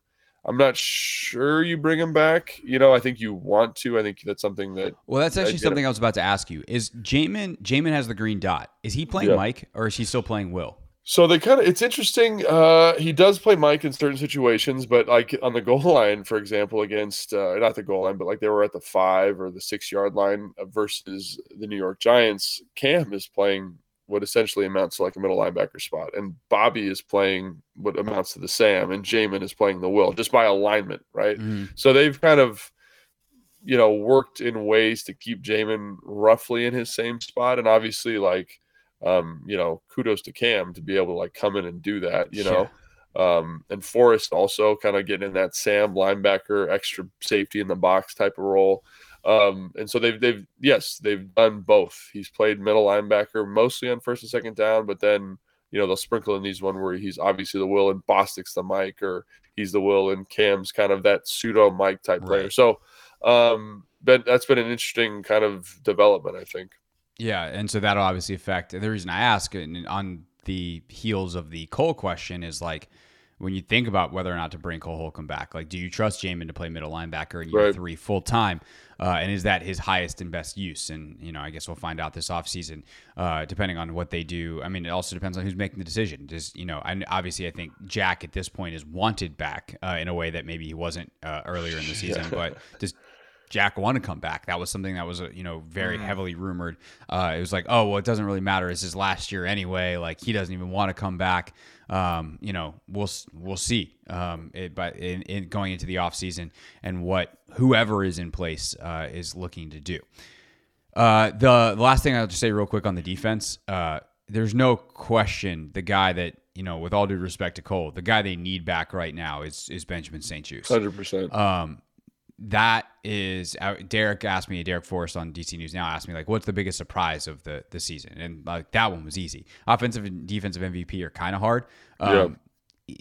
I'm not sure you bring him back. You know, I think you want to. I think that's something that Well, that's actually get something. I was about to ask you. Is Jamin Jamin has the green dot? Is he playing Yeah. Mike or is he still playing Will? So they kind of it's interesting. Uh, he does play Mike in certain situations, but like on the goal [LAUGHS] line, for example, against uh, not the goal line, but like they were at the five or the six yard line uh, versus the New York Giants. Kam is playing what essentially amounts to like a middle linebacker spot, and Bobby is playing what amounts to the Sam, and Jamin is playing the Will just by alignment, right? Mhm. So they've kind of, you know, worked in ways to keep Jamin roughly in his same spot. And obviously, like, um, you know, kudos to Kam to be able to like come in and do that, you know. Um, and Forrest also kind of getting in that Sam linebacker, extra safety in the box type of role. Um, and so they've they've yes, they've done both. He's played middle linebacker mostly on first and second down, but then you know they'll sprinkle in these one where he's obviously the will and Bostic's the Mike, or he's the will and Kam's kind of that pseudo Mike type player. So um but that's been an interesting kind of development, I think. Yeah, and so that'll obviously affect. The reason I ask, and on the heels of the Cole question, is like when you think about whether or not to bring Cole Holcomb back, like do you trust Jamin to play middle linebacker in year Right. three full time? Uh, and is that his highest and best use? And, you know, I guess we'll find out this offseason, uh, depending on what they do. I mean, it also depends on who's making the decision. Just, you know, and obviously I think Jack at this point is wanted back uh, in a way that maybe he wasn't uh, earlier in the [LAUGHS] season, but does Jack want to come back. That was something that was, uh, you know, very heavily rumored. Uh, it was like, oh, well, it doesn't really matter. It's his last year anyway. Like he doesn't even want to come back. Um, you know, we'll we'll see. Um, it, but in, in going into the offseason and what whoever is in place uh, is looking to do. Uh, the, the last thing I'll just say real quick on the defense, uh, there's no question the guy that you know, with all due respect to Cole, the guy they need back right now is is Benjamin St. Juste. Hundred percent. That is uh, Darrick asked me, Darrick Forrest on DC News now asked me like, what's the biggest surprise of the the season? And like that one was easy. Offensive and defensive MVP are kind of hard. Um,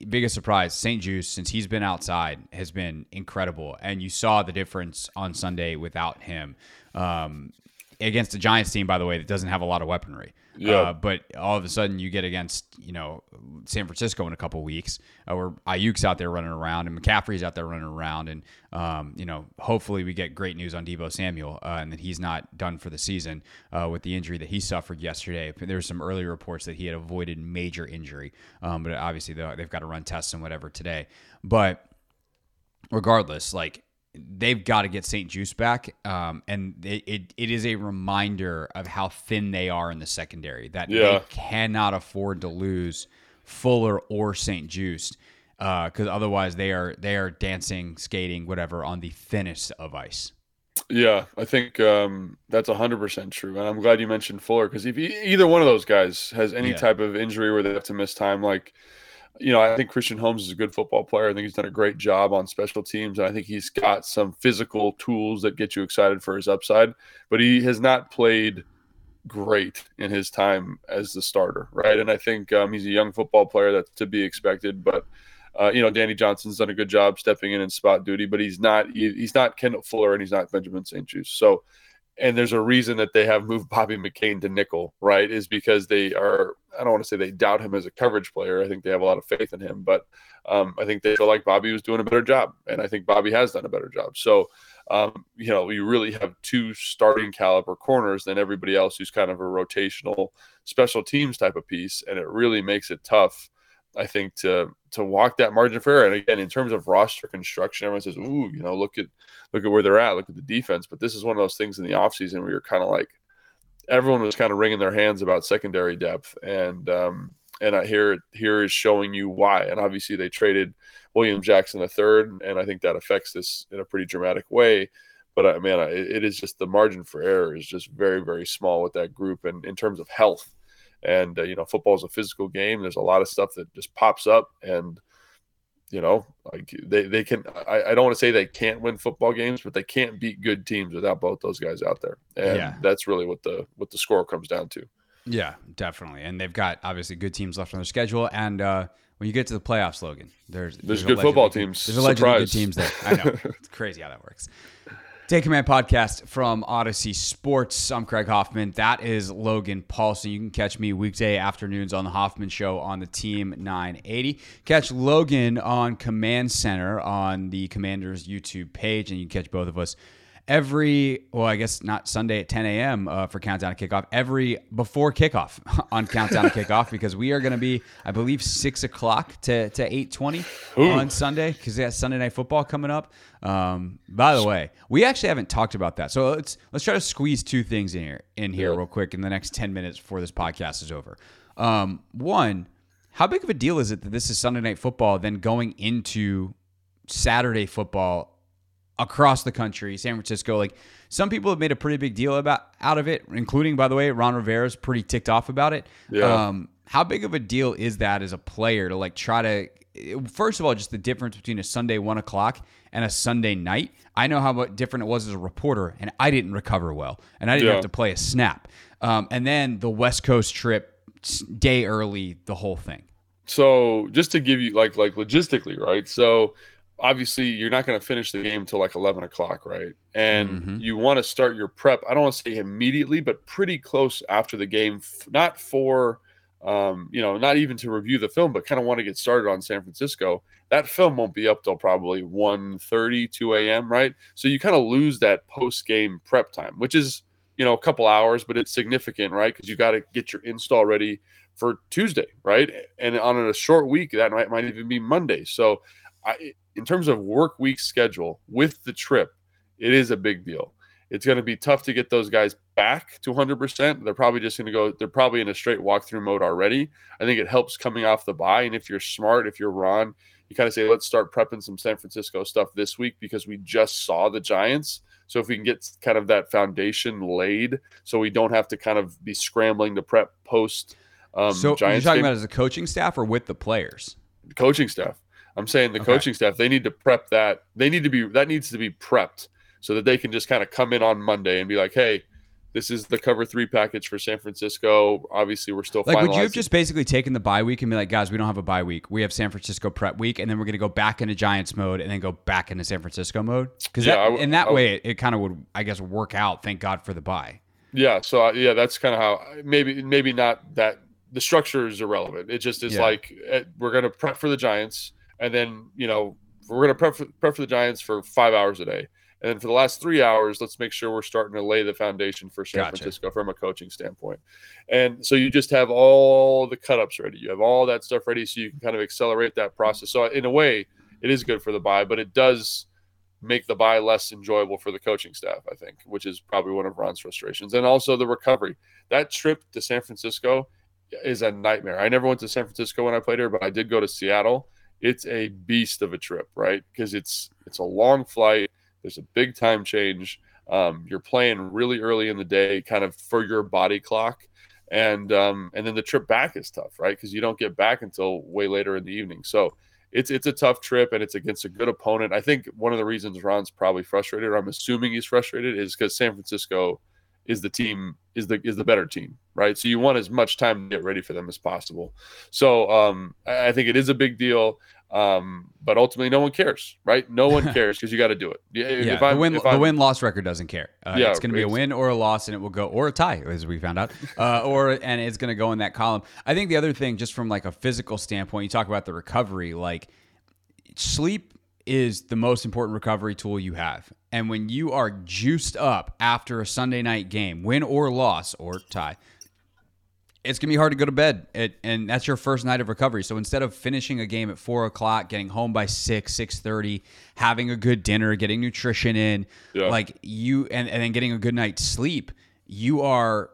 Biggest surprise, St. Juste, since he's been outside, has been incredible, and you saw the difference on Sunday without him. Um, against a Giants team, by the way, that doesn't have a lot of weaponry. Yeah. Uh, but all of a sudden, you get against you know San Francisco in a couple weeks, uh, where Aiyuk's out there running around and McCaffrey's out there running around, and um, you know hopefully we get great news on Deebo Samuel uh, and that he's not done for the season uh, with the injury that he suffered yesterday. There were some early reports that he had avoided major injury, um, but obviously they've got to run tests and whatever today. But regardless, like they've got to get St. Juste back. Um, and it, it, it is a reminder of how thin they are in the secondary, that Yeah. they cannot afford to lose Fuller or St. Juste. Because otherwise, they are they are dancing, skating, whatever, on the thinnest of ice. Yeah, I think um, that's hundred percent true, and I'm glad you mentioned Fuller because if e- either one of those guys has any Yeah. type of injury where they have to miss time, like you know, I think Christian Holmes is a good football player. I think he's done a great job on special teams, and I think he's got some physical tools that get you excited for his upside. But he has not played great in his time as the starter, right? And I think um, he's a young football player that's to be expected, but. Uh, you know, Danny Johnson's done a good job stepping in in spot duty, but he's not he- he's not Kendall Fuller and he's not Benjamin St. Juste. So, and there's a reason that they have moved [LAUGHS] Bobby McCain to nickel, right? Is because they are I don't want to say they doubt him as a coverage player. I think they have a lot of faith in him, but um, I think they feel like Bobby was doing a better job, and I think Bobby has done a better job. So, um, you know, you really have two starting caliber corners than everybody else who's kind of a rotational special teams type of piece, and it really makes it tough. I think to to walk that margin for error. And again, in terms of roster construction, everyone says, "Ooh, you know, look at look at where they're at, look at the defense." But this is one of those things in the offseason where you're kind of like everyone was kind of wringing their hands about secondary depth, and um, and I, here here is showing you why. And obviously, they traded William Jackson the third, and I think that affects this in a pretty dramatic way. But I uh, it, it is just the margin for error is just very very small with that group, and in terms of health. And uh, you know, football is a physical game. There's a lot of stuff that just pops up, and you know, like they, they can, I, I don't want to say they can't win football games, but they can't beat good teams without both those guys out there. And yeah. that's really what the, what the score comes down to. Yeah, definitely. And they've got obviously good teams left on their schedule. And, uh, when you get to the playoffs, Logan, there's there's, there's good football teams. There's allegedly good teams there. I know [LAUGHS] it's crazy how that works. Take Command podcast from Audacy Sports. I'm Craig Hoffman. That is Logan Paulsen. You can catch me weekday afternoons on the Hoffman Show on the Team 980. Catch Logan on Command Center on the Commanders YouTube page, and you can catch both of us every well i guess not sunday at 10 a.m uh, for countdown to kickoff every before kickoff [LAUGHS] on countdown to kickoff because we are going to be i believe 6 o'clock to, to 8.20 on sunday because we have sunday night football coming up. Um, by the way we actually haven't talked about that. So let's let's try to squeeze two things in here in here yeah. real quick in the next 10 minutes before this podcast is over. Um, one how big of a deal is it that this is sunday night football then going into saturday football across the country, San Francisco. Like some people have made a pretty big deal about out of it, including by the way, Ron Rivera's pretty ticked off about it. Yeah. Um, how big of a deal is that as a player to like try to first of all, just the difference between a Sunday one o'clock and a Sunday night. I know how different it was as a reporter, and I didn't recover well, and I didn't yeah. have to play a snap. Um, and then the West Coast trip, day early, the whole thing. So just to give you like like logistically, right? So obviously you're not going to finish the game until like 11 o'clock right? And mm-hmm. you want to start your prep i don't want to say immediately but pretty close after the game not for um, you know not even to review the film but kind of want to get started on san francisco. That film won't be up till probably 1 30 2 a.m right? So you kind of lose that post game prep time which is you know a couple hours but it's significant right? Because you got to get your install ready for tuesday right? And on a short week that might, might even be monday. So I, in terms of work week schedule with the trip, it is a big deal. It's going to be tough to get those guys back to 100%. They're probably just going to go, they're probably in a straight walkthrough mode already. I think it helps coming off the bye. And if you're smart, if you're Ron, you kind of say, let's start prepping some San Francisco stuff this week because we just saw the Giants. So if we can get kind of that foundation laid so we don't have to kind of be scrambling to prep post um, so Giants. You're talking game. about as a coaching staff or with the players? The coaching staff. I'm saying the okay. coaching staff they need to prep that. They need to be that needs to be prepped so that they can just kind of come in on Monday and be like, "Hey, this is the cover three package for San Francisco. Obviously, we're still like. Would you have just basically taken the bye week and be like, guys, we don't have a bye week. We have San Francisco prep week, and then we're going to go back into Giants mode and then go back into San Francisco mode? Because yeah, in that way, it, it kind of would, I guess, work out. Thank God for the bye. Yeah. So uh, yeah, that's kind of how maybe maybe not that the structure is irrelevant. It just is yeah. like eh, we're going to prep for the Giants and then you know we're going to prep for, prep for the Giants for five hours a day. And then for the last three hours, let's make sure we're starting to lay the foundation for San gotcha. Francisco from a coaching standpoint. And so you just have all the cut ups ready. You have all that stuff ready so you can kind of accelerate that process. So, in a way, it is good for the bye, but it does make the bye less enjoyable for the coaching staff, I think, which is probably one of Ron's frustrations. And also the recovery. That trip to San Francisco is a nightmare. I never went to San Francisco when I played here, but I did go to Seattle it's a beast of a trip, right? Because it's it's a long flight. There's a big time change. Um, you're playing really early in the day, kind of for your body clock, and um, and then the trip back is tough, right? Because you don't get back until way later in the evening. So it's it's a tough trip, and it's against a good opponent. I think one of the reasons Ron's probably frustrated, or I'm assuming he's frustrated, is because San Francisco is the team is the is the better team, right? So you want as much time to get ready for them as possible. So um, I think it is a big deal. Um, but ultimately, no one cares, right? No one [LAUGHS] cares because you got to do it. Yeah, yeah the win the win loss record doesn't care. Uh, yeah, it's going to be a win or a loss, and it will go or a tie, as we found out, [LAUGHS] uh, or and it's going to go in that column. I think the other thing, just from like a physical standpoint, you talk about the recovery, like sleep is the most important recovery tool you have. And when you are juiced up after a Sunday night game, win or loss or tie, it's gonna be hard to go to bed, it, and that's your first night of recovery. So instead of finishing a game at four o'clock, getting home by six, six thirty, having a good dinner, getting nutrition in, yeah. like you, and, and then getting a good night's sleep, you are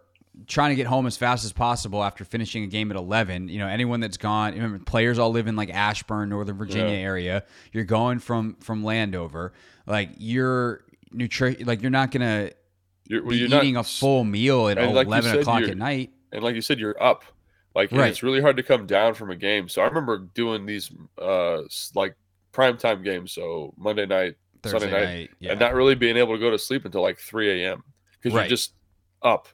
trying to get home as fast as possible after finishing a game at 11. You know, anyone that's gone, remember, players all live in like Ashburn, Northern Virginia Yeah. area. You're going from from Landover, like you're nutrition like you're not gonna You're, well, be you're not- eating a full meal at like 11 said, o'clock at night. and like you said, you're up. Like Right. it's really hard to come down from a game. So I remember doing these uh like primetime games, so Monday night, Thursday Sunday night, night, yeah. and not really being able to go to sleep until like 3 a.m. because Right. you're just up.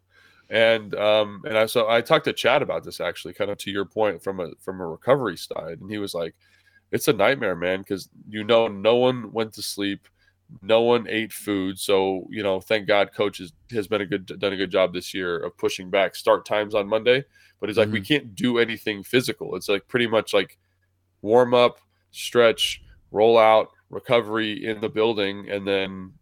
And um and I so I talked to Chad about this actually, kind of to your point from a from a recovery side, and he was like, "It's a nightmare, man, because you know no one went to sleep, no one ate food. So you know, thank God, coach has, has been a good done a good job this year of pushing back start times on Monday. But he's like, we can't do anything physical. It's like pretty much like warm up, stretch, roll out, recovery in the building, and then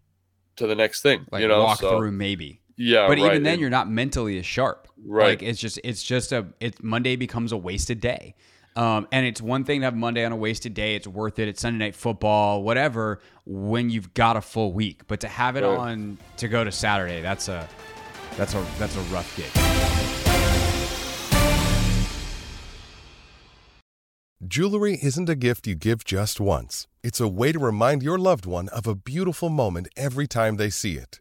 to the next thing. Like you know, walk so, through maybe. Yeah, but right, even then and- you're not mentally as sharp Right. like it's just it's just a it monday becomes a wasted day um, and it's one thing to have monday on a wasted day it's worth it it's sunday night football whatever when you've got a full week but to have it Right. on to go to saturday that's a that's a that's a rough gig Jewelry isn't a gift you give just once. It's a way to remind your loved one of a beautiful moment every time they see it.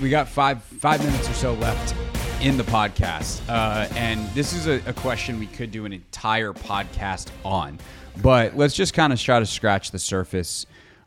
We got five five minutes or so left in the podcast, uh, and this is a, a question we could do an entire podcast on, but let's just kind of try to scratch the surface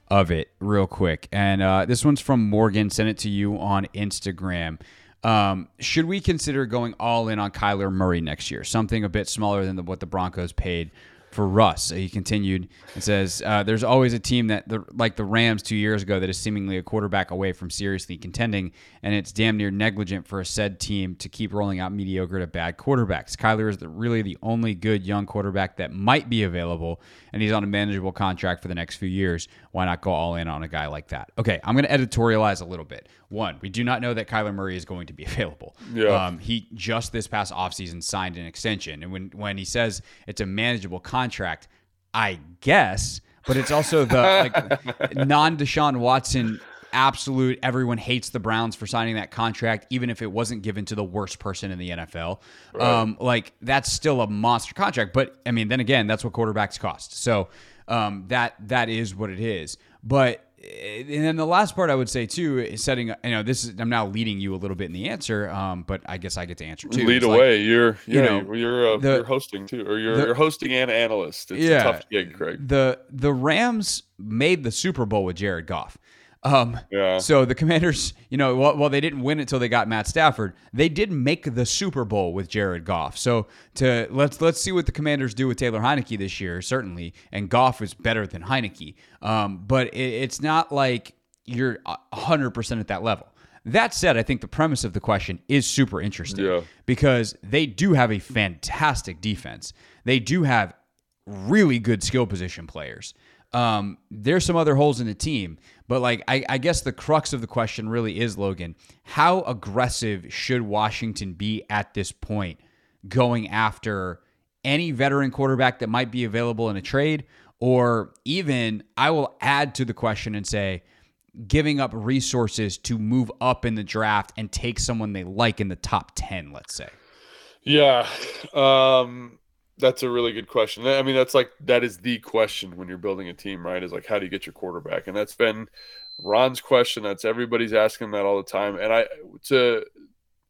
of it real quick. And uh, this one's from Morgan. Sent it to you on Instagram. Um, should we consider going all in on Kyler Murray next year? Something a bit smaller than the, what the Broncos paid for Russ. He continued and says, uh, "There's always a team that, the, like the Rams two years ago, that is seemingly a quarterback away from seriously contending, and it's damn near negligent for a said team to keep rolling out mediocre to bad quarterbacks. Kyler is the, really the only good young quarterback that might be available, and he's on a manageable contract for the next few years. Why not go all in on a guy like that? Okay, I'm going to editorialize a little bit. One, we do not know that Kyler Murray is going to be [LAUGHS] available. Yeah. Um, he just this past offseason signed an extension. And when, when he says it's a manageable contract, I guess, but it's also the like [LAUGHS] non Deshaun Watson absolute everyone hates the Browns for signing that contract, even if it wasn't given to the worst person in the NFL. Um, like that's still a monster contract. But I mean, then again, that's what quarterbacks cost. So um, that that is what it is. But and then the last part I would say too is setting. You know, this is I'm now leading you a little bit in the answer, um, but I guess I get to answer too. Lead It's like, away. you're you yeah, know, you're uh, the- you're hosting too, or you're, the- you're hosting and analyst. It's Yeah. a tough gig, Craig. the the Rams made the Super Bowl with Jared Goff. Um, Yeah. So the Commanders, you know, well, well, they didn't win until they got Matt Stafford. They did make the Super Bowl with Jared Goff. So to let's let's see what the Commanders do with Taylor Heinicke this year, certainly. And Goff is better than Heinicke. Um, but it, it's not like you're hundred percent at that level. That said, I think the premise of the question is super interesting Yeah. because they do have a fantastic defense. They do have really good skill position players. Um, there's some other holes in the team, but like I, I guess the crux of the question really is Logan, how aggressive should Washington be at this point going after any veteran quarterback that might be available in a trade? Or even I will add to the question and say, giving up resources to move up in the draft and take someone they like in the top 10, let's say. Yeah, um, that's a really good question. I mean, that's like that is the question when you're building a team, right? Is like how do you get your quarterback? And that's been Ron's question. That's everybody's asking that all the time. And I to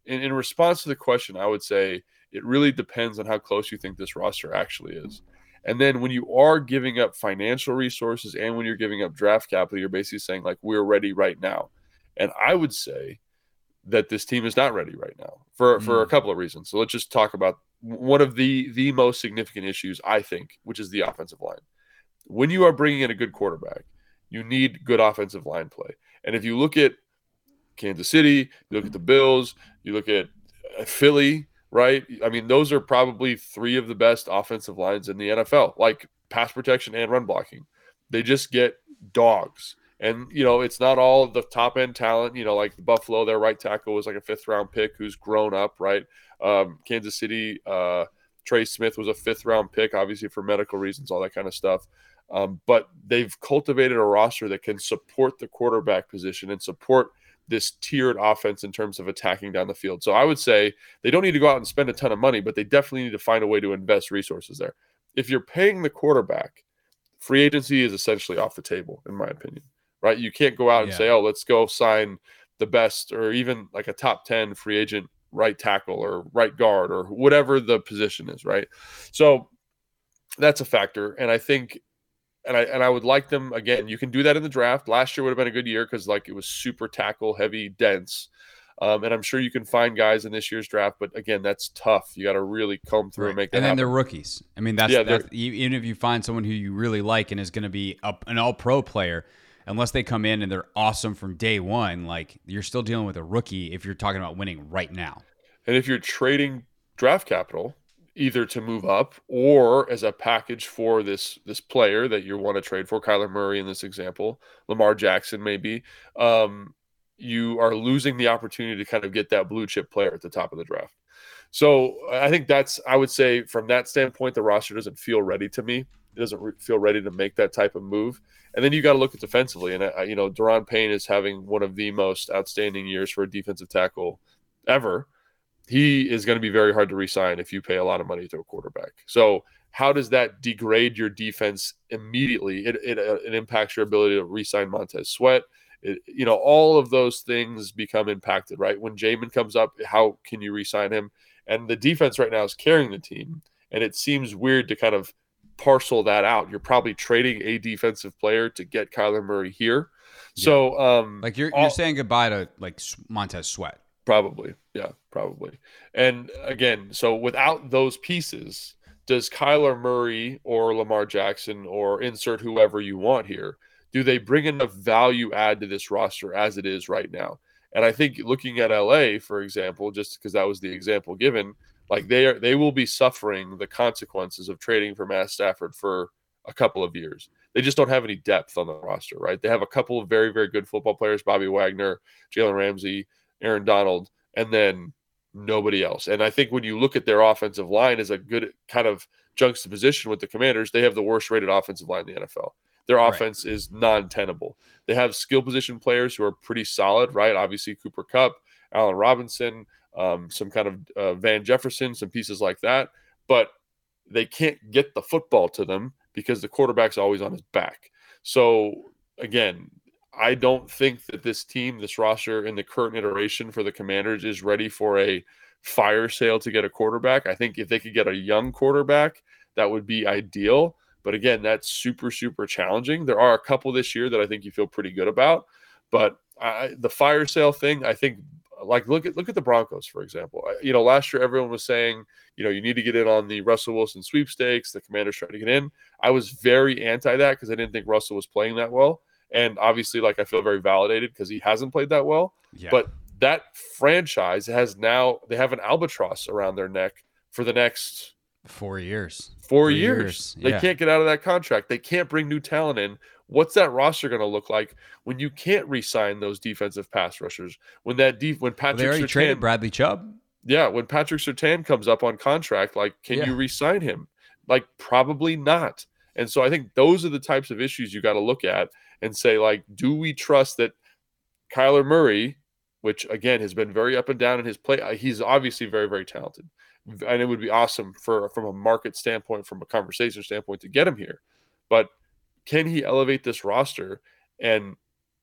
in, in response to the question, I would say it really depends on how close you think this roster actually is. And then when you are giving up financial resources and when you're giving up draft capital, you're basically saying, like, we're ready right now. And I would say that this team is not ready right now for, mm. for a mm. couple of reasons. So let's just talk about one of the the most significant issues, I think, which is the offensive line. When you are bringing in a good quarterback, you need good offensive line play. And if you look at Kansas City, you look at the Bills, you look at uh, Philly, right? I mean, those are probably three of the best offensive lines in the NFL, like pass protection and run blocking. They just get dogs. And, you know, it's not all the top end talent, you know, like Buffalo, their right tackle was like a fifth round pick who's grown up, right? Um, Kansas City, uh, Trey Smith was a fifth round pick, obviously for medical reasons, all that kind of stuff. Um, but they've cultivated a roster that can support the quarterback position and support this tiered offense in terms of attacking down the field. So I would say they don't need to go out and spend a ton of money, but they definitely need to find a way to invest resources there. If you're paying the quarterback, free agency is essentially off the table, in my opinion, right? You can't go out and yeah. say, oh, let's go sign the best or even like a top 10 free agent right tackle or right guard or whatever the position is, right? So that's a factor. And I think and I and I would like them again. You can do that in the draft. Last year would have been a good year because like it was super tackle heavy, dense. Um, and I'm sure you can find guys in this year's draft, but again, that's tough. You got to really comb through right. and make that. And then happen. they're rookies. I mean, that's, yeah, that's even if you find someone who you really like and is going to be a, an All Pro player, unless they come in and they're awesome from day one, like you're still dealing with a rookie if you're talking about winning right now. And if you're trading draft capital, either to move up or as a package for this this player that you want to trade for, Kyler Murray in this example, Lamar Jackson maybe, um, you are losing the opportunity to kind of get that blue chip player at the top of the draft. So I think that's I would say from that standpoint, the roster doesn't feel ready to me. Doesn't re- feel ready to make that type of move. And then you got to look at defensively, and you know, Daron Payne is having one of the most outstanding years for a defensive tackle ever he is going to be very hard to resign if you pay a lot of money to a quarterback. So how does that degrade your defense immediately? It, it, uh, it impacts your ability to resign Montez Sweat. It, you know, all of those things become impacted, right? When Jamin comes up, how can you resign him? And the defense right now is carrying the team. And it seems weird to kind of parcel that out. You're probably trading a defensive player to get Kyler Murray here. Yeah. So, um, like you're, you're saying goodbye to like Montez Sweat. Probably. Yeah, probably. And again, so without those pieces, does Kyler Murray or Lamar Jackson or insert whoever you want here, do they bring enough value add to this roster as it is right now? And I think looking at LA, for example, just because that was the example given, like they are they will be suffering the consequences of trading for Matt Stafford for a couple of years. They just don't have any depth on the roster, right? They have a couple of very, very good football players, Bobby Wagner, Jalen Ramsey, Aaron Donald, and then nobody else. And I think when you look at their offensive line as a good kind of juxtaposition with the Commanders, they have the worst rated offensive line in the NFL. Their offense right. is non-tenable. They have skill position players who are pretty solid, right? Obviously, Cooper Kupp, Allen Robinson, um, some kind of uh, Van Jefferson, some pieces like that. But they can't get the football to them because the quarterback's always on his back. So again, I don't think that this team, this roster in the current iteration for the Commanders is ready for a fire sale to get a quarterback. I think if they could get a young quarterback, that would be ideal. But again, that's super, super challenging. There are a couple this year that I think you feel pretty good about. But I, the fire sale thing, I think, like look at look at the Broncos for example. You know, last year everyone was saying, you know, you need to get in on the Russell Wilson sweepstakes. The Commanders trying to get in. I was very anti that because I didn't think Russell was playing that well. And obviously, like I feel very validated because he hasn't played that well. Yeah. But that franchise has now they have an albatross around their neck for the next four years. Four years. years. Yeah. They can't get out of that contract. They can't bring new talent in. What's that roster going to look like when you can't re-sign those defensive pass rushers? When that deep when Patrick well, they already Surtain, traded Bradley Chubb. Yeah, when Patrick Surtain comes up on contract, like, can yeah. you re-sign him? Like, probably not. And so I think those are the types of issues you got to look at and say, like, do we trust that Kyler Murray, which again has been very up and down in his play, uh, he's obviously very, very talented. And it would be awesome for from a market standpoint, from a conversation standpoint, to get him here. But can he elevate this roster? And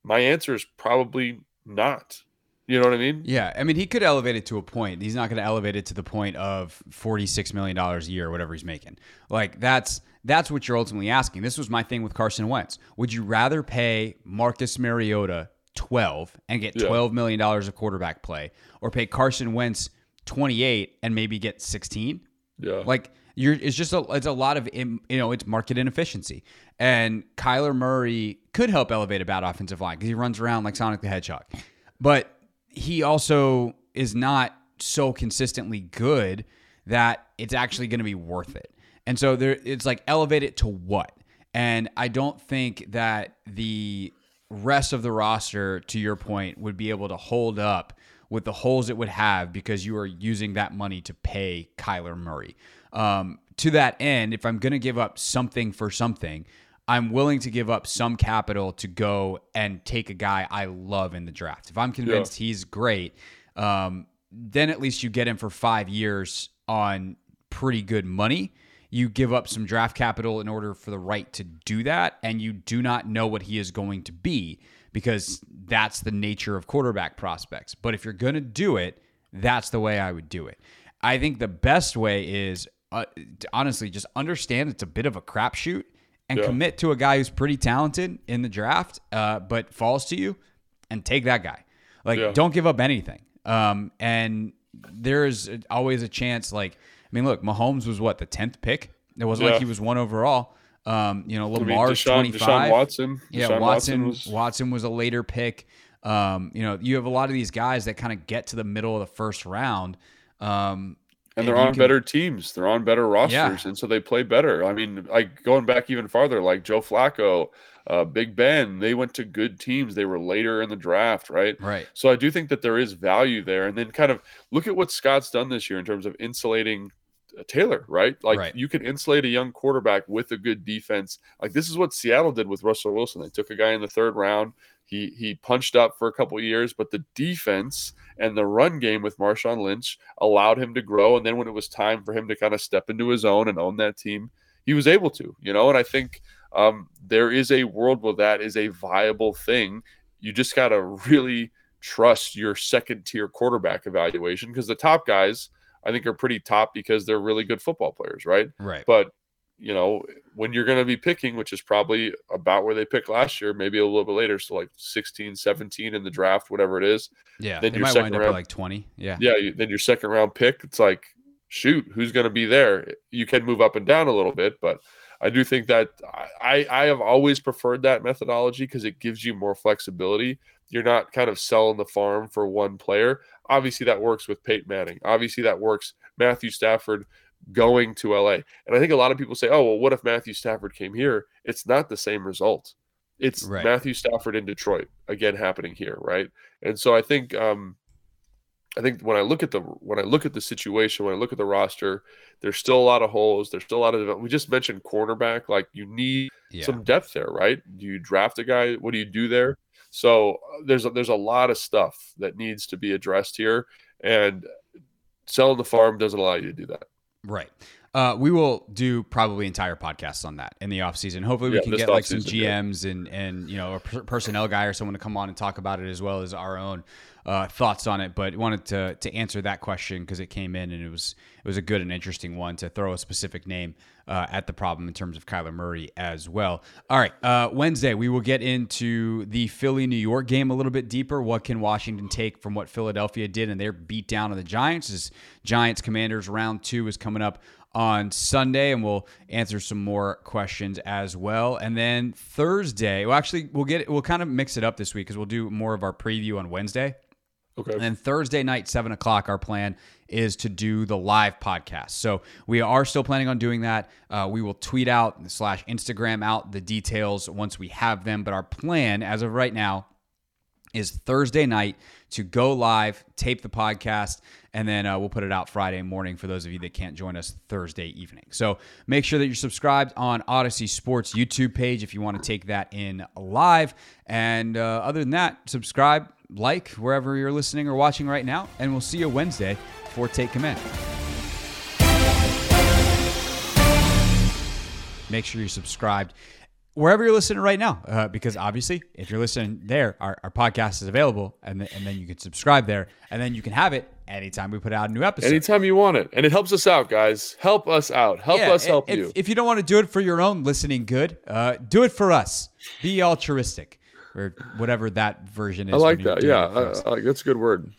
my answer is probably not. You know what I mean? Yeah. I mean, he could elevate it to a point. He's not going to elevate it to the point of $46 million a year or whatever he's making. Like, that's That's what you're ultimately asking. This was my thing with Carson Wentz. Would you rather pay Marcus Mariota 12 and get Yeah. $12 million of quarterback play or pay Carson Wentz 28 and maybe get 16? Yeah. Like you're it's just a it's a lot of you know, it's market inefficiency. And Kyler Murray could help elevate a bad offensive line because he runs around like Sonic the Hedgehog. But he also is not so consistently good that it's actually going to be worth it. And so there it's like elevate it to what? And I don't think that the rest of the roster to your point would be able to hold up with the holes it would have because you are using that money to pay Kyler Murray. Um, to that end, if I'm going to give up something for something, I'm willing to give up some capital to go and take a guy I love in the draft. If I'm convinced he's great, um, then at least you get him for five years on pretty good money. You give up some draft capital in order for the right to do that, and you do not know what he is going to be because that's the nature of quarterback prospects. But if you're going to do it, that's the way I would do it. I think the best way is uh, honestly just understand it's a bit of a crapshoot and Yeah. commit to a guy who's pretty talented in the draft, uh, but falls to you, and take that guy. Like, Yeah. don't give up anything. Um, and there is always a chance. Like, I mean, look, Mahomes was what the tenth pick. It wasn't Yeah. like he was one overall. Um, you know, I mean, Lamar's twenty five. Watson. Yeah, Deshaun Watson. Watson Watson was- was, a later pick. Um, you know, you have a lot of these guys that kind of get to the middle of the first round. Um, and they're on can- better teams. They're on better rosters, Yeah. and so they play better. I mean, like going back even farther, like Joe Flacco, uh, Big Ben, they went to good teams. They were later in the draft, right? Right. So I do think that there is value there, and then kind of look at what Scott's done this year in terms of insulating uh, Taylor, right? Like Right. you can insulate a young quarterback with a good defense. Like this is what Seattle did with Russell Wilson. They took a guy in the third round. He he punched up for a couple of years, but the defense and the run game with Marshawn Lynch allowed him to grow. And then when it was time for him to kind of step into his own and own that team, he was able to, you know. And I think um, there is a world where that is a viable thing. You just got to really trust your second tier quarterback evaluation because the top guys, I think, are pretty top because they're really good football players, right? Right. But you know, when you're going to be picking, which is probably about where they picked last year, maybe a little bit later, so like 16, 17 in the draft, whatever it is. yeah, then your might second wind round- like twenty. Yeah. Yeah, you, then your second round pick, it's like, shoot, who's going to be there? You can move up and down a little bit, but I do think that I, I have always preferred that methodology because it gives you more flexibility. You're not kind of selling the farm for one player. Obviously, that works with Peyton Manning. Obviously, that works Matthew Stafford going to LA. And I think a lot of people say, oh, well, what if Matthew Stafford came here? It's not the same result. It's Right. Matthew Stafford in Detroit again happening here, right? And so I think um, I think when I look at the when I look at the situation, when I look at the roster, there's still a lot of holes. There's still a lot of we just mentioned cornerback. Like you need Yeah. some depth there, right? Do you draft a guy? What do you do there? So uh, there's a, there's a lot of stuff that needs to be addressed here, and selling the farm doesn't allow you to do that. Right. Uh, we will do probably entire podcasts on that in the off season. Hopefully, we Yeah, can get like some yeah. GMs and and you know a personnel guy or someone to come on and talk about it as well as our own uh, thoughts on it. But wanted to to answer that question because it came in and it was it was a good and interesting one to throw a specific name uh, at the problem in terms of Kyler Murray as well. All right, uh, Wednesday we will get into the Philly New York game a little bit deeper. What can Washington take from what Philadelphia did and their beat down of the Giants? As Giants Commanders round two is coming up on Sunday, and we'll answer some more questions as well. And then Thursday, well, actually, we'll get we'll kind of mix it up this week because we'll do more of our preview on Wednesday. Okay. And then Thursday night, seven o'clock, our plan is to do the live podcast. So we are still planning on doing that. Uh, we will tweet out slash Instagram out the details once we have them. But our plan, as of right now, is Thursday night to go live, tape the podcast, and then uh, we'll put it out Friday morning for those of you that can't join us Thursday evening. So make sure that you're subscribed on Audacy Sports YouTube page if you want to take that in live. And uh, other than that, subscribe, like wherever you're listening or watching right now, and we'll see you Wednesday for Take Command. Make sure you're subscribed wherever you're listening right now, uh, because obviously, if you're listening there, our, our podcast is available, and, th- and then you can subscribe there, and then you can have it anytime we put out a new episode. Anytime you want it. And it helps us out, guys. Help us out. Help Yeah, us help if, you. If you don't want to do it for your own listening good, uh, do it for us. Be altruistic, or whatever that version is. I like that. Yeah. I, I that's a good word.